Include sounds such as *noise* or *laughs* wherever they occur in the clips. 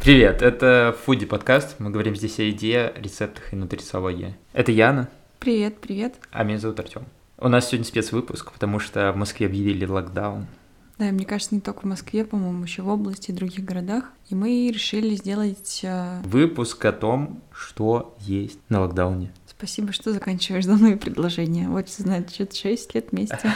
Привет, это Фуди подкаст. Мы говорим здесь о еде, рецептах и нутрициологии. Это Яна, Привет, привет. а меня зовут Артем. У нас сегодня спецвыпуск, потому что в Москве объявили локдаун. Да, и мне кажется, не только в Москве, по-моему, еще в области и других городах. И мы решили сделать... э, Выпуск о том, что есть на локдауне. Спасибо, что заканчиваешь данное предложение. Вот, значит, 6 лет вместе. *laughs*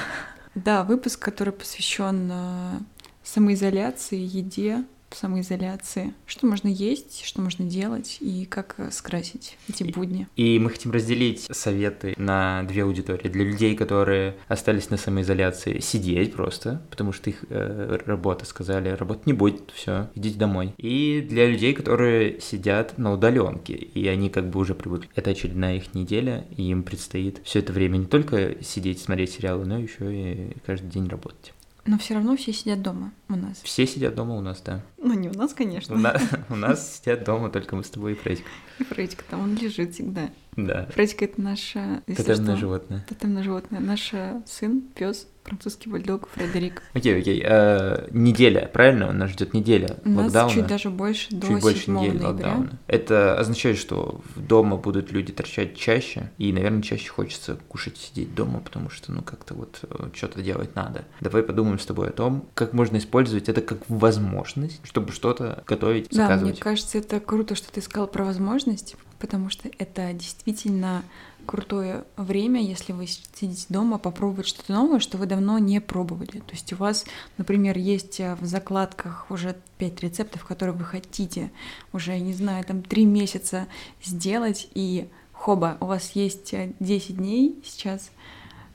Да, выпуск, который посвящен э, самоизоляции, еде, самоизоляции. Что можно есть, что можно делать и как э, скрасить эти будни. И мы хотим разделить советы на две аудитории. Для людей, которые остались на самоизоляции, сидеть просто, потому что их э, работа сказали, работать не будет, все, идите домой. И для людей, которые сидят на удаленке, и они как бы уже привыкли. Это очередная их неделя, и им предстоит все это время не только сидеть, смотреть сериалы, но еще и каждый день работать. Но все равно все сидят дома у нас. Все сидят дома у нас, да. Ну, не у нас, У конечно. нас, *laughs* у нас сидят дома только мы с тобой и Фредик. И Фредик там, он лежит всегда. Да. Фредик — это наше... Тотемное что, животное. Тотемное животное. Наш э, сын, пес, французский бульдог Фредерик. Окей, окей. э, неделя, правильно? Нас ждет неделя У нас локдауна. чуть даже больше до Чуть больше 7 недели ноября. локдауна. Это означает, что дома будут люди торчать чаще, и, наверное, чаще хочется кушать, сидеть дома, потому что, ну, как-то вот что-то делать надо. Давай подумаем с тобой о том, как можно использовать это как возможность, чтобы что-то готовить, Да, мне заказывать. кажется, это круто, что ты сказал про возможность, потому что это действительно крутое время, если вы сидите дома, попробовать что-то новое, что вы давно не пробовали. То есть у вас, например, есть э, в закладках уже пять рецептов, которые вы хотите уже, не знаю, там три месяца сделать, и хоба, у вас есть э, 10 дней сейчас,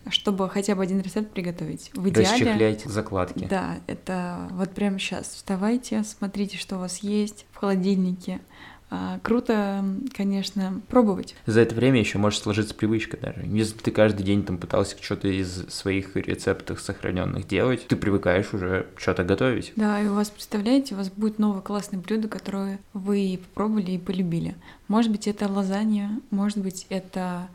чтобы хотя бы один рецепт приготовить. В идеале... Расчехляйте закладки. Да, это вот прямо сейчас. Вставайте, смотрите, что у вас есть в холодильнике. А, Круто, конечно, пробовать. За это время еще может сложиться привычка даже. Если ты каждый день там пытался что-то из своих рецептов сохраненных делать, ты привыкаешь уже что-то готовить. Да, и у вас, представляете, у вас будет новое классное блюдо, которое вы попробовали и полюбили. Может быть, это лазанья, может быть, это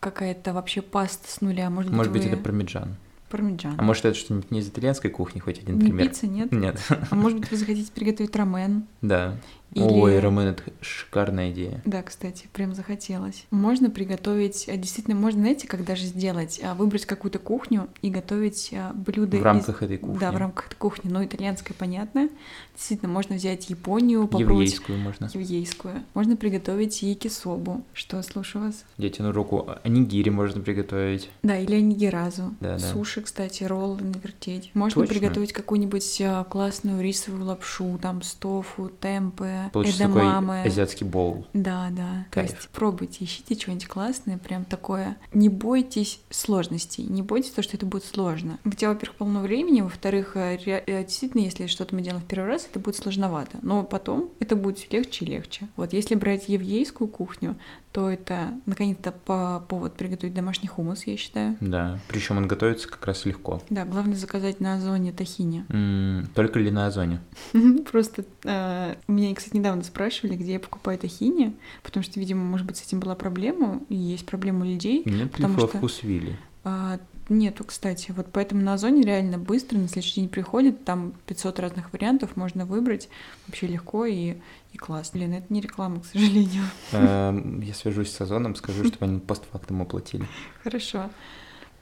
какая-то вообще паста с нуля, может, Может быть, вы... это пармиджан. пармиджан. А может, это что-нибудь не из итальянской кухни, хоть один Не пример? пицца, нет? Нет. А может быть, вы захотите приготовить рамен? Да. Или- Ой, Ромен, это шикарная идея. Да, кстати, прям захотелось. Можно приготовить, а, действительно, можно, знаете, как даже сделать, а, выбрать какую-то кухню и готовить а, блюда В из- рамках этой кухни. Да, в рамках этой кухни, но итальянская, понятно. Действительно, можно взять Японию, попробовать Еврейскую можно. еврейскую. Можно приготовить якисобу. Что, слушаю вас? Я тяну руку. Анигири можно приготовить. Да, или анигиразу. Да, да. Суши, кстати, роллы навертеть. Можно Точно. приготовить какую-нибудь классную рисовую лапшу, там, с тофу, темпе, Получится такой эдамаме. азиатский боул. Да, да. Кайф. То есть пробуйте, ищите что-нибудь классное, прям такое. Не бойтесь сложностей, не бойтесь то, что это будет сложно. У тебя, во-первых, полно времени, во-вторых, э, э, действительно, если что-то мы делаем в первый раз, это будет сложновато. Но потом это будет все легче и легче. Вот если брать еврейскую кухню, то это наконец-то по повод приготовить домашний хумус, я считаю. Да. Причем он готовится как раз легко. Да, главное заказать на озоне тахини. М, Только ли на озоне? *laughs* Просто э, меня, кстати, недавно спрашивали, где я покупаю тахини, потому что, видимо, может быть, с этим была проблема, и есть проблема у людей. Нет Потому что- вкус вилли? А, нету, кстати. Вот поэтому на Озоне реально быстро, на следующий день приходит, там 500 разных вариантов можно выбрать. Вообще легко и, и классно. Блин, это не реклама, к сожалению. Эм, Я свяжусь с Озоном, скажу, *laughs* чтобы они постфактум оплатили. Хорошо.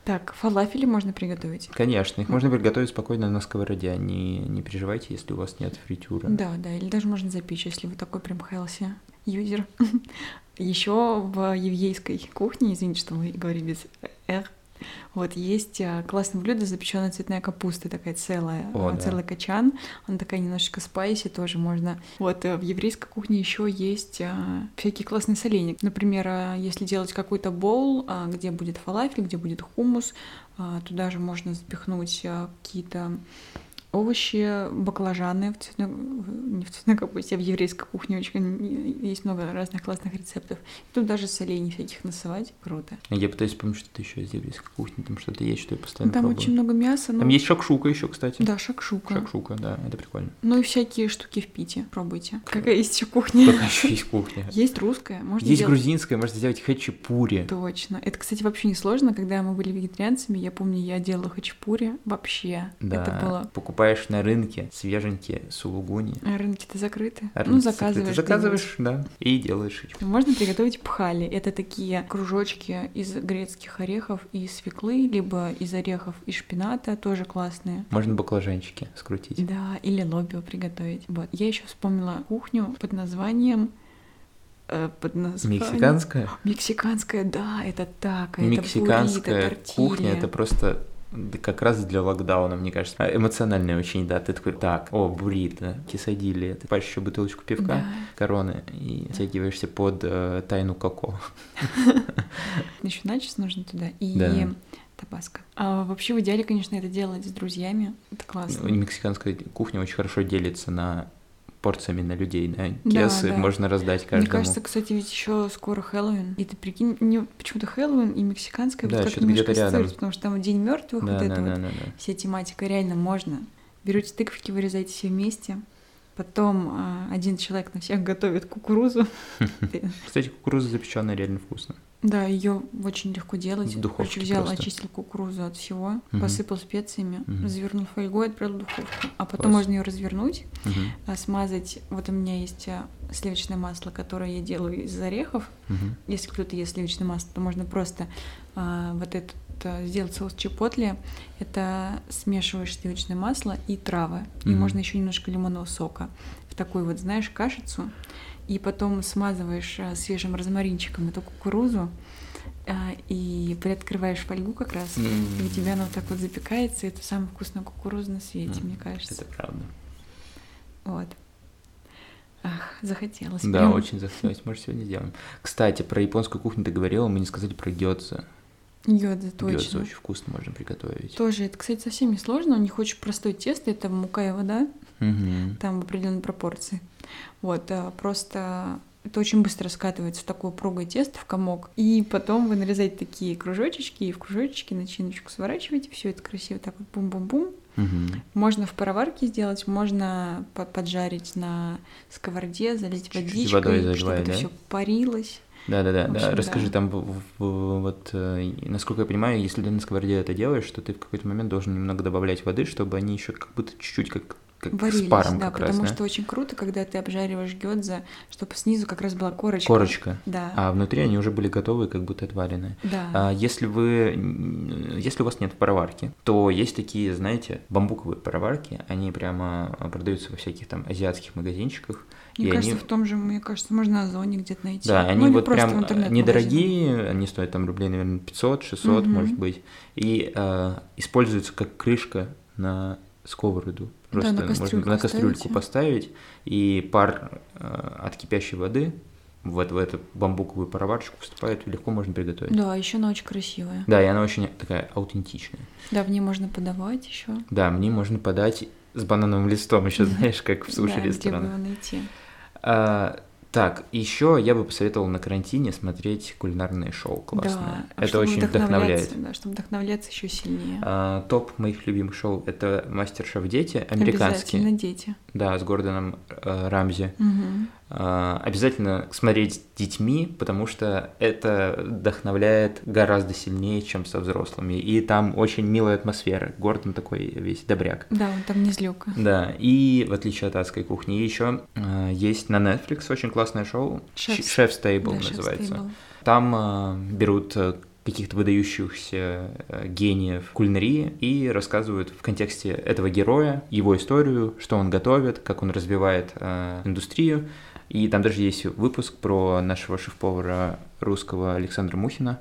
Так, фалафели можно приготовить. Конечно, их можно приготовить спокойно на сковороде. а Не, не переживайте, если у вас нет фритюра. Да, да, или даже можно запечь, если вы такой прям хелси юзер. Еще в еврейской кухне, извините, что мы говорим без «р», вот есть а, классное блюдо запеченная цветная капуста, такая целая, О, да. целый качан. Она такая немножечко спайси, тоже можно. Вот э, в еврейской кухне еще есть всякие классные соленья. Например, если делать какой-то боул, где будет фалафель, где будет хумус, туда же можно запихнуть какие-то овощи, баклажаны в цветной, не в цветной капусте, а в еврейской кухне очень есть много разных классных рецептов. Тут даже солений всяких насывать, круто. Я пытаюсь вспомнить, что-то еще из еврейской кухни, там что-то есть, что я постоянно Там пробую. очень много мяса. Там ну, есть шакшука еще, кстати. Да, шакшука. Шакшука, да, это прикольно. Ну и всякие штуки в Пите. Пробуйте. Какая есть еще кухня? Только еще есть кухня. *laughs* Есть русская, можно Есть делать. грузинская, можно сделать хачапури. Точно. Это, кстати, вообще не сложно. Когда мы были вегетарианцами, я помню, я делала хачапури. Вообще. Да, Это было... покупаешь на рынке свеженькие сулугуни. А рынки-то закрыты. А ну, рынки закрыты. заказываешь. Заказываешь, да, и делаешь хачапури. Можно приготовить пхали. Это такие кружочки из грецких орехов и свеклы, либо из орехов и шпината, тоже классные. Можно баклажанчики скрутить. Да, или лобио приготовить. Вот. Я еще вспомнила кухню под названием э, под названием... Мексиканская? Мексиканская, да, это так. Это Мексиканская буррито, кухня это просто да, как раз для локдауна, мне кажется. Эмоциональная очень, да. Ты такой, так, о, буррито, кисадили. Ты покупаешь еще бутылочку пивка, Да. короны, и тягиваешься под э, тайну коко. *laughs* Еще начес нужно туда. И Да. табаско. А вообще в идеале, конечно, это делать с друзьями. Это классно. Мексиканская кухня очень хорошо делится на порциями на людей, да. Да, Кесы да. можно раздать каждому. Мне кажется, кстати, ведь еще скоро Хэллоуин. И ты прикинь, мне почему-то Хэллоуин и мексиканская Да, вот как немножко ассоциируются, потому что там День мертвых, да, вот да, это да, вот. да, да. Вся тематика реально можно. Берете тыквочки, вырезаете все вместе. Потом а, один человек на всех готовит кукурузу. *laughs* Кстати, кукуруза запеченная реально вкусно. Да, ее очень легко делать. В духовке Короче, взял, просто. очистил кукурузу от всего, Мгм. посыпал специями, Мгм. завернул фольгой, отправил в духовку. А потом Класс. можно ее развернуть, а, смазать. Вот у меня есть а, сливочное масло, которое я делаю из орехов. мгм. Если кто-то ест сливочное масло, то можно просто а, вот этот а, сделать соус чипотли. Это смешиваешь сливочное масло и травы. И Мгм. можно еще немножко лимонного сока в такую вот, знаешь, кашицу. И потом смазываешь а, свежим розмаринчиком эту кукурузу а, и приоткрываешь фольгу как раз. И у тебя она вот так вот запекается. И это самая вкусная кукуруза на свете, М, мне кажется. Это правда. Вот. Ах, захотелось. Да, прям. очень захотелось. Может, сегодня сделаем. Кстати, про японскую кухню ты говорила, мы не сказали про гёдзе. Гёдзе точно. очень вкусно можно приготовить. Тоже, это, кстати, совсем не сложно. У них очень простое тесто. Это мука и вода. Мгм. Там в определенной пропорции. Вот, а, просто это очень быстро скатывается в такое упругое тесто, в комок. И потом вы нарезаете такие кружочечки, и в кружочки начиночку сворачиваете, все это красиво так вот бум-бум-бум. Мгм. Можно в пароварке сделать, можно по- поджарить на сковороде, залить водичкой, водой чтобы заливать, это да? все парилось. Да-да-да, В да. общем, Расскажи да. там, вот, э, насколько я понимаю, если ты на сковороде это делаешь, то ты в какой-то момент должен немного добавлять воды, чтобы они еще как будто чуть-чуть как, как Варились, с паром да, как раз, потому да? что очень круто, когда ты обжариваешь гёдза, чтобы снизу как раз была корочка. Корочка. Да, А внутри они уже были готовы, как будто отваренные. да. А если вы, если у вас нет пароварки, то есть такие, знаете, бамбуковые пароварки, они прямо продаются во всяких там азиатских магазинчиках. Мне и кажется, они- в том же, мне кажется, можно на Озоне где-то найти. Да, Ну, они или вот прям недорогие, они стоят там рублей, наверное, 500-600, Мгм. может быть, и э, используются как крышка на сковороду. Да, Просто на можно на кастрюльку поставить, и пар э, от кипящей воды вот в эту бамбуковую пароварочку вступает, и легко можно приготовить. Да, еще она очень красивая. Да, и она очень такая аутентичная. Да, в ней можно подавать еще. Да, мне можно подать с банановым листом, еще знаешь, как в да, где бы его найти. А, так, еще я бы посоветовал на карантине смотреть кулинарные шоу классные. Да, а Это очень вдохновляет. Да, чтобы вдохновляться еще сильнее. А, топ моих любимых шоу это Мастер-шеф Дети, американские, Обязательно дети. Да, с Гордоном э, Рамзи. Мгм. А, обязательно смотреть с детьми, потому что это вдохновляет гораздо сильнее, чем со взрослыми. И там очень милая атмосфера. Гордон такой весь добряк. Да, он там не злюка. Да, и в отличие от адской кухни, еще э, есть на Netflix очень классное шоу. Chef's- Chef's Table Да, Chef's называется. Table. Там э, берут э, каких-то выдающихся э, гениев кулинарии и рассказывают в контексте этого героя, его историю, что он готовит, как он развивает э, индустрию. И там даже есть выпуск про нашего шеф-повара русского Александра Мухина.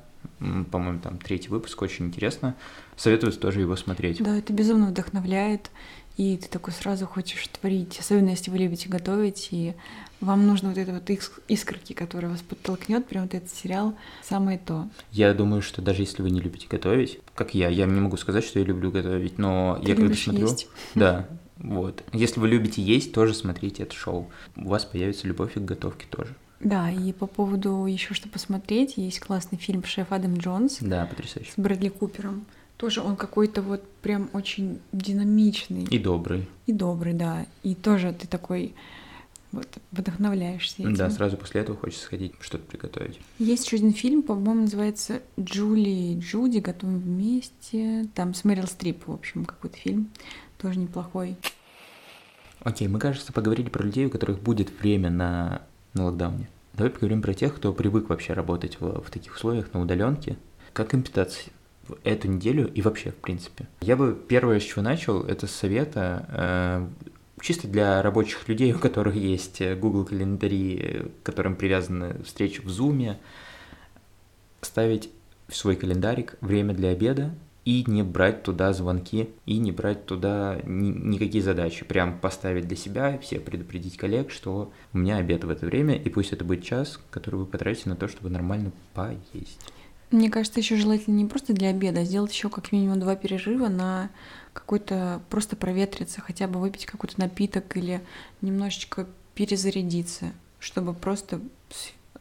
По-моему, там третий выпуск, очень интересно. Советую тоже его смотреть. Да, это безумно вдохновляет, и ты такой сразу хочешь творить, особенно если вы любите готовить, и вам нужно вот это вот ис- искорки, которая вас подтолкнет, прям вот этот сериал, самое то. Я думаю, что даже если вы не любите готовить, как я, я не могу сказать, что я люблю готовить, но Ты я когда смотрю, есть. *laughs* да, Вот. Если вы любите есть, тоже смотрите это шоу. У вас появится любовь и к готовке тоже. Да, и по поводу еще что посмотреть, есть классный фильм «Шеф Адам Джонс» Да, потрясающе. с Брэдли Купером. Тоже он какой-то вот прям очень динамичный И добрый. и добрый, да. И тоже ты такой вот вдохновляешься этим. Да, сразу после этого хочется сходить что-то приготовить. Есть еще один фильм, по-моему, называется «Джули и Джуди готовим вместе». Там с Мэрил Стрип, в общем, какой-то фильм. Тоже неплохой. Окей, мы, кажется, поговорили про людей, у которых будет время на, на локдауне. Давай поговорим про тех, кто привык вообще работать в, в таких условиях на удаленке. Как имитация в эту неделю и вообще, в принципе. Я бы первое, с чего начал, это с совета э, чисто для рабочих людей, у которых есть э, Google календари, э, к которым привязаны встречи в Zoom, ставить в свой календарик время для обеда и не брать туда звонки, и не брать туда ни- никакие задачи. Прям поставить для себя, все предупредить коллег, что у меня обед в это время, и пусть это будет час, который вы потратите на то, чтобы нормально поесть. Мне кажется, еще желательно не просто для обеда, а сделать еще как минимум два перерыва на какой-то просто проветриться, хотя бы выпить какой-то напиток или немножечко перезарядиться, чтобы просто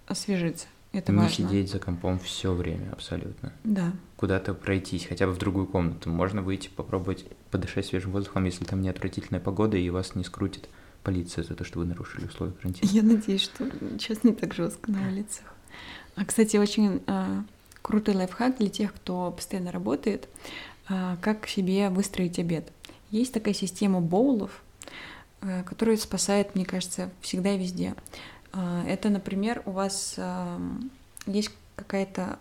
освежиться. Это не важно. сидеть за компом все время, абсолютно. Да. Куда-то пройтись, хотя бы в другую комнату. Можно выйти, попробовать подышать свежим воздухом, если там не отвратительная погода и вас не скрутит полиция за то, что вы нарушили условия карантина. Я надеюсь, что сейчас не так жестко на улицах. А, кстати, очень а, крутой лайфхак для тех, кто постоянно работает, а, как себе выстроить обед. Есть такая система боулов, а, которая спасает, мне кажется, всегда и везде. А, Это, например, у вас есть какая-то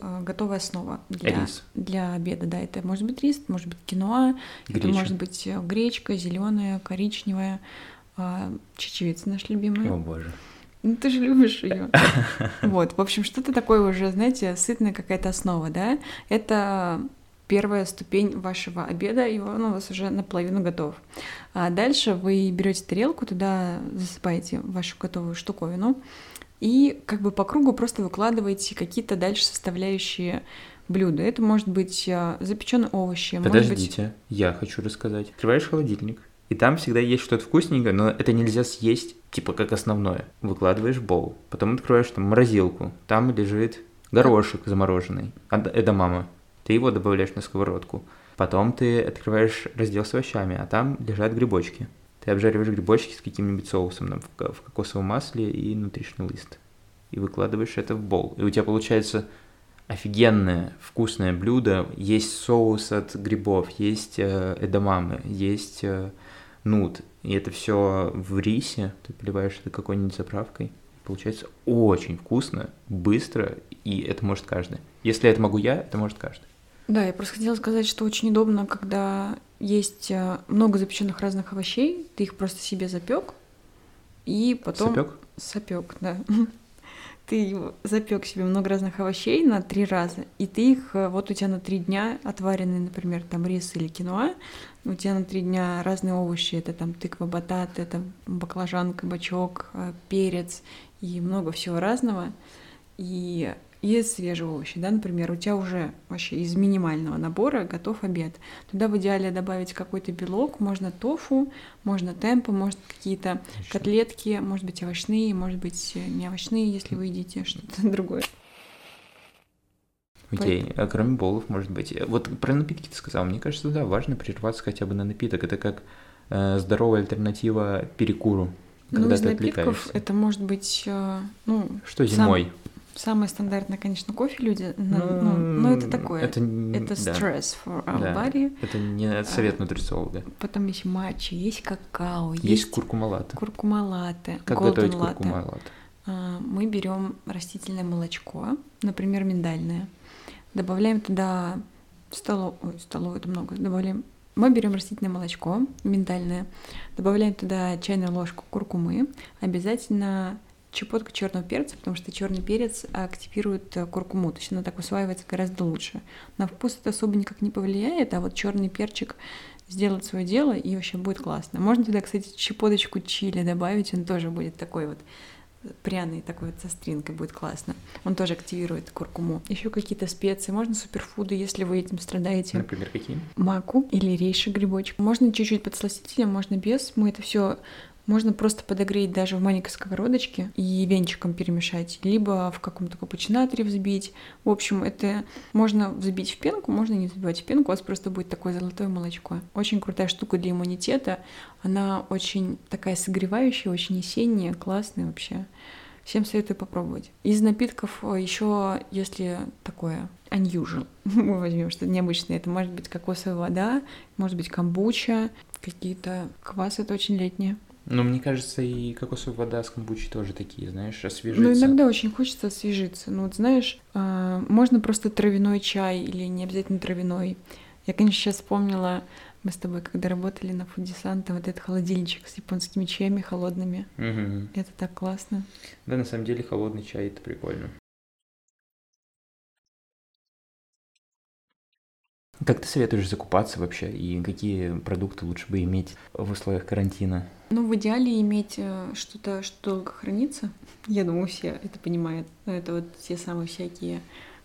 готовая основа для, Рис. для обеда. Да, это может быть рис, может быть киноа, это Греча. может быть э, гречка, зеленая, коричневая, чечевица наша любимая. О боже. Ну, ты же любишь ее. *laughs* Вот, в общем, что-то такое уже, знаете, сытная какая-то основа, да? Это первая ступень вашего обеда, и он у вас уже наполовину готов. А дальше вы берете тарелку, туда засыпаете вашу готовую штуковину, и как бы по кругу просто выкладываете какие-то дальше составляющие блюда. Это может быть запеченные овощи, может быть Подождите, я хочу рассказать. Открываешь холодильник, и там всегда есть что-то вкусненькое, но это нельзя съесть, типа как основное. Выкладываешь в потом открываешь там морозилку, там лежит горошек замороженный, от эдамама. Ты его добавляешь на сковородку. Потом ты открываешь раздел с овощами, а там лежат грибочки. Ты обжариваешь грибочки с каким-нибудь соусом там, в в кокосовом масле и нутришный лист. И выкладываешь это в бол. И у тебя получается офигенное вкусное блюдо. Есть соус от грибов, есть э, эдамамы, есть э, нут. И это все в рисе. Ты поливаешь это какой-нибудь заправкой. Получается очень вкусно, быстро, и это может каждый. Если это могу я, это может каждый. Да, я просто хотела сказать, что очень удобно, когда есть э, много запеченных разных овощей, ты их просто себе запек, и потом Сапёк? сапек, да. Ты запек себе много разных овощей на три раза, и ты их, э, вот у тебя на три дня отваренный, например, там рис или киноа, у тебя на три дня разные овощи, это там тыква, батат, это баклажан, кабачок, э, перец и много всего разного. И и свежие овощи, да, например, у тебя уже вообще из минимального набора готов обед. Туда в идеале добавить какой-то белок, можно тофу, можно темпо, может какие-то котлетки, может быть овощные, может быть э, не овощные, если вы едите что-то *laughs* другое. Окей, а кроме болов, может быть. Вот про напитки ты сказал. Мне кажется, да, важно прерваться хотя бы на напиток. Это как э, здоровая альтернатива перекуру, Ну, когда из ты напитков отвлекаешься. это может быть, э, ну, Что зимой? Самое стандартное, конечно, кофе люди, на- Ну, ну, но это такое. Это, Это да, стресс for our да. body. Это не совет нутрициолога. Потом есть матча, есть какао, Есть, есть, куркума-латте. куркума латте, Как готовить latte. куркума-латте? А, мы берем растительное молочко, например, миндальное, добавляем туда столов... Ой, столовую это много, добавляем мы берем растительное молочко, миндальное, добавляем туда чайную ложку куркумы, обязательно щепотка черного перца, потому что черный перец активирует э, куркуму, то есть она так усваивается гораздо лучше. На вкус это особо никак не повлияет, а вот черный перчик сделает свое дело и вообще будет классно. Можно туда, кстати, щепоточку чили добавить, он тоже будет такой вот пряный такой вот со стринкой будет классно. Он тоже активирует куркуму. Еще какие-то специи. Можно суперфуды, если вы этим страдаете. Например, какие? Маку или рейший грибочек. Можно чуть-чуть подсластителем, можно без. Мы это все можно просто подогреть даже в маленькой сковородочке и венчиком перемешать, либо в каком-то капучинаторе взбить. В общем, это можно взбить в пенку, можно не взбивать в пенку, у вас просто будет такое золотое молочко. Очень крутая штука для иммунитета. Она очень такая согревающая, очень осенняя, классная вообще. Всем советую попробовать. Из напитков э, еще, если такое unusual, *laughs* мы возьмем что-то необычное, это может быть кокосовая вода, может быть камбуча, какие-то квасы, это очень летние. Ну, мне кажется, и кокосовая вода с камбучей тоже такие, знаешь, освежиться. Ну, иногда очень хочется освежиться. Ну, вот знаешь, э, можно просто травяной чай или не обязательно травяной. Я, конечно, сейчас вспомнила, мы с тобой, когда работали на Фудисанте, вот этот холодильничек с японскими чаями холодными. Угу. Это так классно. Да, на самом деле холодный чай это прикольно. Как ты советуешь закупаться вообще и какие продукты лучше бы иметь в условиях карантина? Ну, в идеале иметь э, что-то, что долго хранится. Я думаю, все это понимают. Но это вот те самые всякие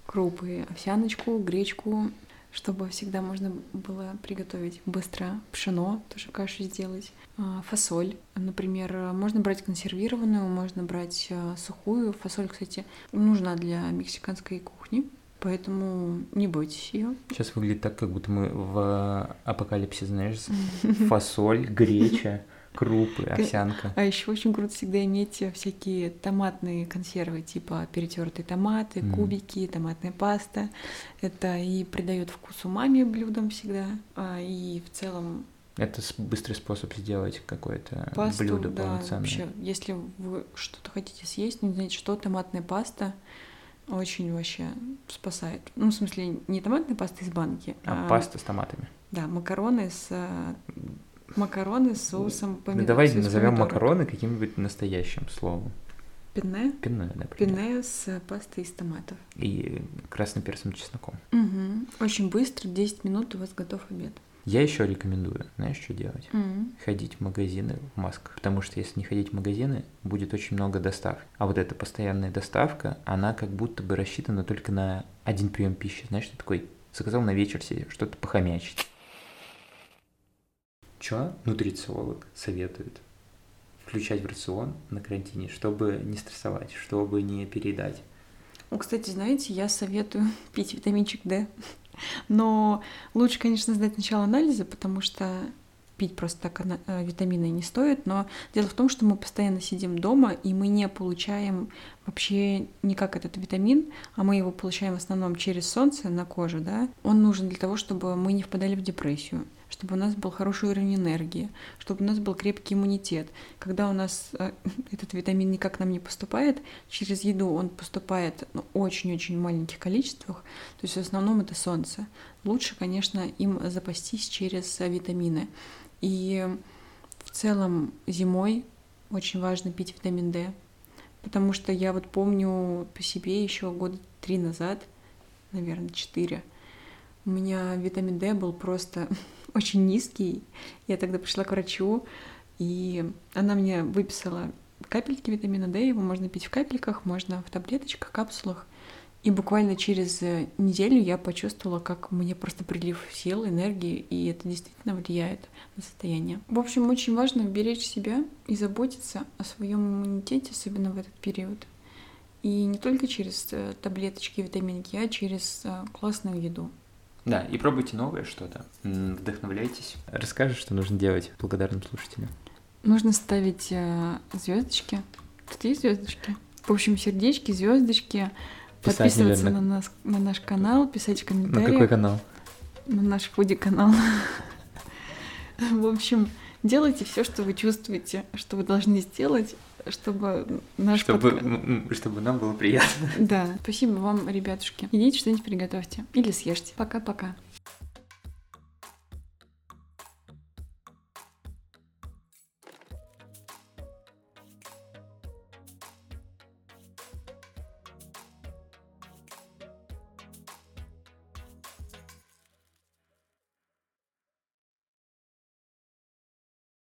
крупы, овсяночку, гречку, чтобы всегда можно было приготовить быстро пшено, тоже кашу сделать, а, фасоль. Например, можно брать консервированную, можно брать э, сухую. Фасоль, кстати, нужна для мексиканской кухни. Поэтому не бойтесь ее. Сейчас выглядит так, как будто мы в апокалипсисе, знаешь, фасоль, греча, крупы, овсянка. А еще очень круто всегда иметь всякие томатные консервы, типа перетертые томаты, mm. кубики, томатная паста. Это и придает вкус умами блюдам всегда, а и в целом это быстрый способ сделать какое-то Пасту, блюдо да, полноценное. Вообще, если вы что-то хотите съесть, не знаете, что томатная паста, очень вообще спасает. Ну, в смысле, не томатная паста из банки, а, а паста с томатами. Да, макароны с э, макароны с соусом помидор. Ну, давай назовем макароны каким-нибудь настоящим словом. Пенне? Пенне, например. Пенне с пастой из томатов. И красным перцем чесноком. Угу. Очень быстро, 10 минут у вас готов обед. Я еще рекомендую, знаешь, что делать? Mm. Ходить в магазины в масках. Потому что если не ходить в магазины, будет очень много доставки. А вот эта постоянная доставка, она как будто бы рассчитана только на один прием пищи. Знаешь, ты такой заказал на вечер себе что-то похомячить. Чё нутрициолог советует? Включать в рацион на карантине, чтобы не стрессовать, чтобы не переедать. Ну, кстати, знаете, я советую *laughs* пить витаминчик D. Но лучше, конечно, сдать сначала анализы, потому что пить просто так э, витамины не стоит, но дело в том, что мы постоянно сидим дома, и мы не получаем вообще никак этот витамин, а мы его получаем в основном через солнце на коже, да. Он нужен для того, чтобы мы не впадали в депрессию чтобы у нас был хороший уровень энергии, чтобы у нас был крепкий иммунитет. Когда у нас э, *laughs* этот витамин никак нам не поступает, через еду он поступает ну, очень-очень маленьких количествах, то есть в основном это солнце. Лучше, конечно, им запастись через витамины. И в целом зимой очень важно пить витамин D, потому что я вот помню по себе еще года три назад, наверное, четыре, у меня витамин D был просто *laughs* очень низкий. Я тогда пришла к врачу, и она мне выписала капельки витамина D, его можно пить в капельках, можно в таблеточках, капсулах. И буквально через э, неделю я почувствовала, как мне просто прилив сил, энергии, и это действительно влияет на состояние. В общем, очень важно беречь себя и заботиться о своем иммунитете, особенно в этот период. И не только через э, таблеточки, витаминки, а через э, классную еду. Да, и пробуйте новое что-то, вдохновляйтесь. Расскажи, что нужно делать благодарным слушателям. Нужно ставить звездочки. Тут есть звездочки? В общем, сердечки, звездочки. Писать, подписываться наверное. на, нас, на наш канал, писать в комментариях. На какой канал? На наш фуди канал. *laughs* В общем, делайте все, что вы чувствуете, что вы должны сделать, чтобы наш чтобы, подка... чтобы нам было приятно. Да. Спасибо вам, ребятушки. Идите что-нибудь приготовьте. Или съешьте. Пока-пока.